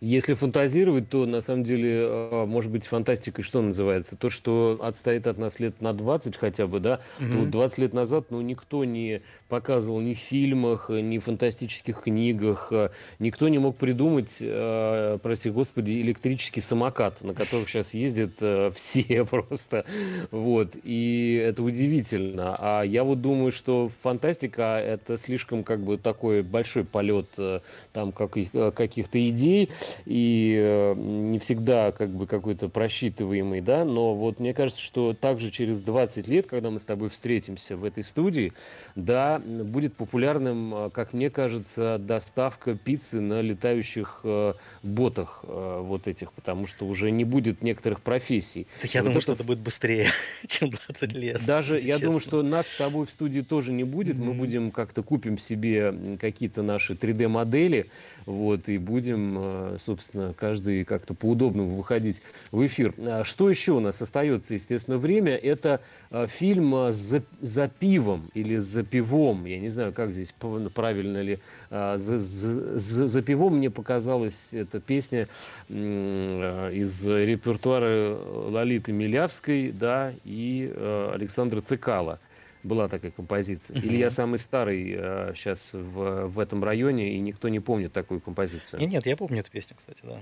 S2: Если фантазировать, то на самом деле, а, может быть, фантастикой что называется? То, что отстоит от нас лет на 20 хотя бы, да? Угу. Ну, 20 лет назад, ну, никто не показывал ни в фильмах, ни в фантастических книгах, никто не мог придумать, э, прости господи, электрический самокат, на котором сейчас ездят э, (laughs) все просто. Вот. И это удивительно. А я вот думаю, что фантастика это слишком как бы такой большой полет э, там каких-то идей и э, не всегда как бы какой-то просчитываемый, да, но вот мне кажется, что также через 20 лет, когда мы с тобой встретимся в этой студии, да, будет популярным, э, как мне кажется, доставка пиццы на летающих э, ботах вот этих, потому что уже не будет некоторых профессий.
S3: Так я вот думаю, это... что это будет быстрее, (laughs) чем 20 лет.
S2: Даже я честно. думаю, что нас с тобой в студии тоже не будет, mm-hmm. мы будем как-то купим себе какие-то наши 3D-модели, вот, и будем, собственно, каждый как-то по-удобному выходить в эфир. А что еще у нас остается, естественно, время? Это э, фильм э, «За, за пивом» или «За пивом», я не знаю, как здесь правильно ли, «За, за, за, за пивом» мне показалась эта песня из репертуара Лолиты Милявской, да, и Александра Цикала. Была такая композиция. Или я самый старый э, сейчас в, в этом районе, и никто не помнит такую композицию?
S3: Нет, нет, я помню эту песню, кстати, да.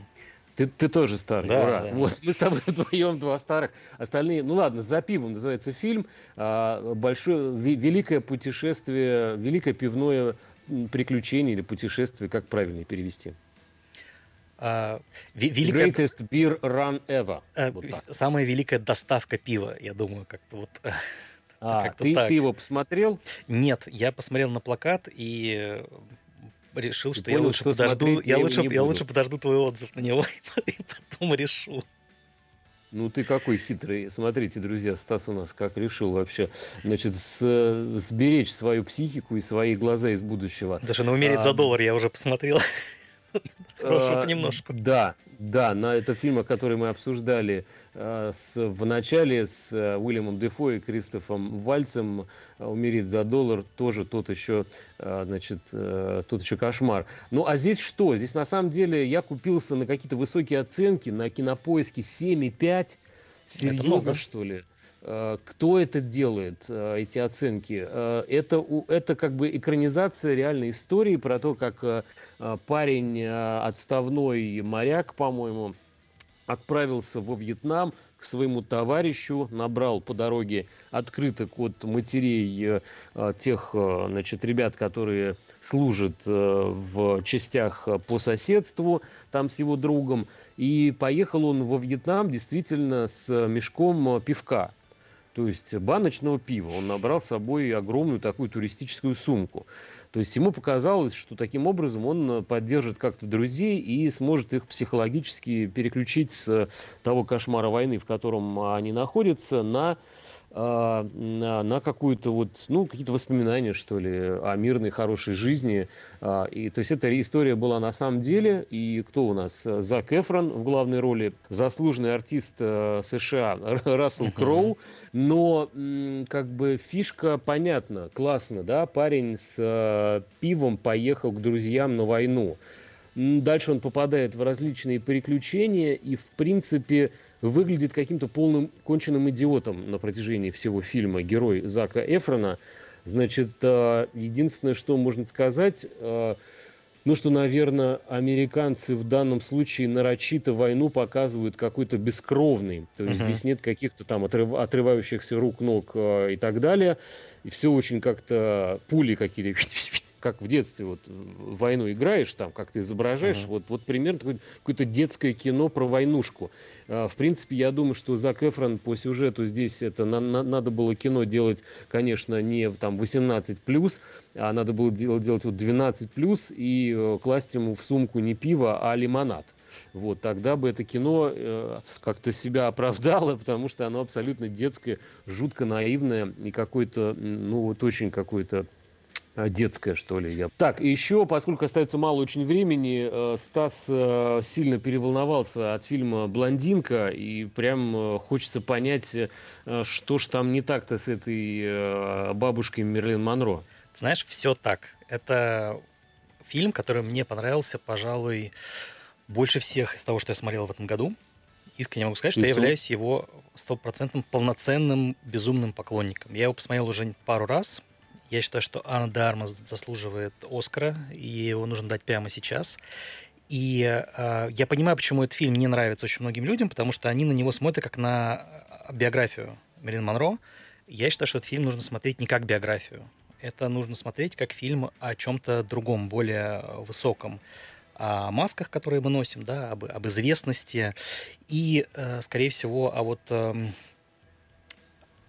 S2: Ты, ты тоже старый,
S3: да,
S2: ура.
S3: Да.
S2: Вот мы с тобой (laughs) вдвоем два старых. Остальные, ну ладно, «За пивом» называется фильм. А, большое, великое путешествие, великое пивное приключение или путешествие, как правильно перевести?
S3: Uh, великая...
S2: Greatest beer run ever.
S3: Uh, вот самая великая доставка пива, я думаю, как-то вот. (laughs)
S2: А, ты, ты его посмотрел?
S3: Нет, я посмотрел на плакат и решил, что понял, я лучше что подожду, я, лучше, я лучше подожду твой отзыв на него (laughs) и потом решу.
S2: Ну ты какой хитрый. Смотрите, друзья, Стас у нас как решил вообще, значит, с, сберечь свою психику и свои глаза из будущего.
S3: Даже на умереть а, за доллар я уже посмотрел. (laughs) Хорошо, понемножку.
S2: Да, да, на это фильм, который мы обсуждали э, с, в начале с э, Уильямом Дефо и Кристофом Вальцем «Умереть за доллар» тоже тот еще, э, значит, э, тот еще кошмар. Ну, а здесь что? Здесь на самом деле я купился на какие-то высокие оценки, на кинопоиске 7,5. Серьезно, что ли? Кто это делает, эти оценки? Это, это как бы экранизация реальной истории про то, как парень отставной моряк, по-моему, отправился во Вьетнам к своему товарищу, набрал по дороге открыток от матерей тех значит, ребят, которые служат в частях по соседству там с его другом. И поехал он во Вьетнам действительно с мешком пивка то есть баночного пива. Он набрал с собой огромную такую туристическую сумку. То есть ему показалось, что таким образом он поддержит как-то друзей и сможет их психологически переключить с того кошмара войны, в котором они находятся, на а, на, на какую-то вот, ну, какие-то воспоминания, что ли, о мирной, хорошей жизни. А, и, то есть эта история была на самом деле. И кто у нас? Зак Эфрон в главной роли, заслуженный артист э, США Рассел Кроу. Но как бы фишка понятна, классно, да, парень с э, пивом поехал к друзьям на войну. Дальше он попадает в различные приключения и, в принципе, выглядит каким-то полным конченным идиотом на протяжении всего фильма герой Зака Эфрона. Значит, э, единственное, что можно сказать, э, ну, что, наверное, американцы в данном случае нарочито войну показывают какой-то бескровный. То есть uh-huh. здесь нет каких-то там отрыв, отрывающихся рук, ног э, и так далее. И все очень как-то пули какие-то (laughs) как в детстве вот войну играешь, там как ты изображаешь, uh-huh. вот, вот примерно такое, какое-то детское кино про войнушку. А, в принципе, я думаю, что Зак Эфрон по сюжету здесь это на, на, надо было кино делать, конечно, не там 18 плюс, а надо было делать, делать вот 12 плюс и э, класть ему в сумку не пиво, а лимонад. Вот, тогда бы это кино э, как-то себя оправдало, (laughs) потому что оно абсолютно детское, жутко наивное и какое-то, ну вот очень какое-то детская, что ли. Я... Так, еще, поскольку остается мало очень времени, э, Стас э, сильно переволновался от фильма «Блондинка», и прям хочется понять, что ж там не так-то с этой бабушкой Мерлин Монро.
S3: Знаешь, все так. Это фильм, который мне понравился, пожалуй, больше всех из того, что я смотрел в этом году. Искренне могу сказать, что и я являюсь его стопроцентным полноценным безумным поклонником. Я его посмотрел уже пару раз, я считаю, что Анна де заслуживает Оскара, и его нужно дать прямо сейчас. И э, я понимаю, почему этот фильм не нравится очень многим людям, потому что они на него смотрят как на а, биографию Мерлин Монро. Я считаю, что этот фильм нужно смотреть не как биографию. Это нужно смотреть как фильм о чем-то другом, более высоком о масках, которые мы носим, да, об, об известности и, э, скорее всего, о вот эм,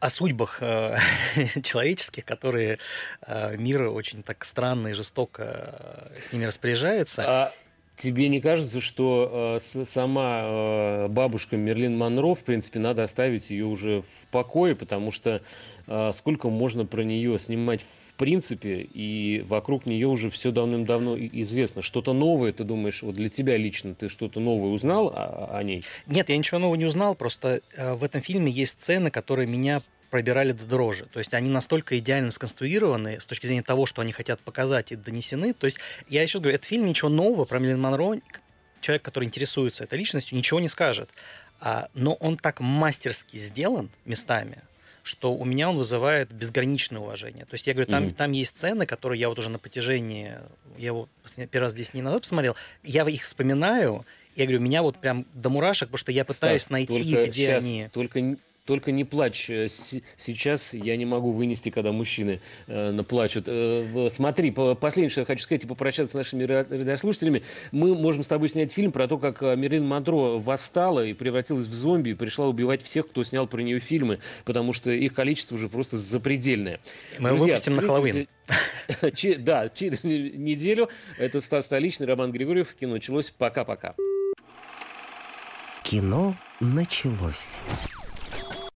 S3: о судьбах э, (laughs) человеческих, которые э, мир очень так странно и жестоко э, с ними распоряжается.
S2: А тебе не кажется, что э, сама э, бабушка Мерлин Монро, в принципе, надо оставить ее уже в покое, потому что э, сколько можно про нее снимать в принципе, и вокруг нее уже все давным-давно известно. Что-то новое, ты думаешь, вот для тебя лично ты что-то новое узнал о, о ней?
S3: Нет, я ничего нового не узнал, просто э, в этом фильме есть сцены, которые меня пробирали до дрожи. То есть они настолько идеально сконструированы с точки зрения того, что они хотят показать и донесены. То есть я еще говорю, этот фильм ничего нового про Мерлин Монро, человек, который интересуется этой личностью, ничего не скажет. А, но он так мастерски сделан местами, что у меня он вызывает безграничное уважение. То есть я говорю, там, mm-hmm. там есть сцены, которые я вот уже на протяжении, я его первый раз здесь не назад посмотрел, я их вспоминаю, я говорю, меня вот прям до мурашек, потому что я пытаюсь Стас, найти, где сейчас, они.
S2: Только только не плачь. Э, сейчас я не могу вынести, когда мужчины э, плачут. Э, смотри, последнее, что я хочу сказать и попрощаться с нашими радиослушателями. Мы можем с тобой снять фильм про то, как э, Мерлин Монтро восстала и превратилась в зомби и пришла убивать всех, кто снял про нее фильмы, потому что их количество уже просто запредельное.
S3: Мы Друзья, выпустим на Хэллоуин. (laughs)
S2: Да, через неделю. Это Стас Столичный, Роман Григорьев. Кино началось. Пока-пока.
S1: Кино началось.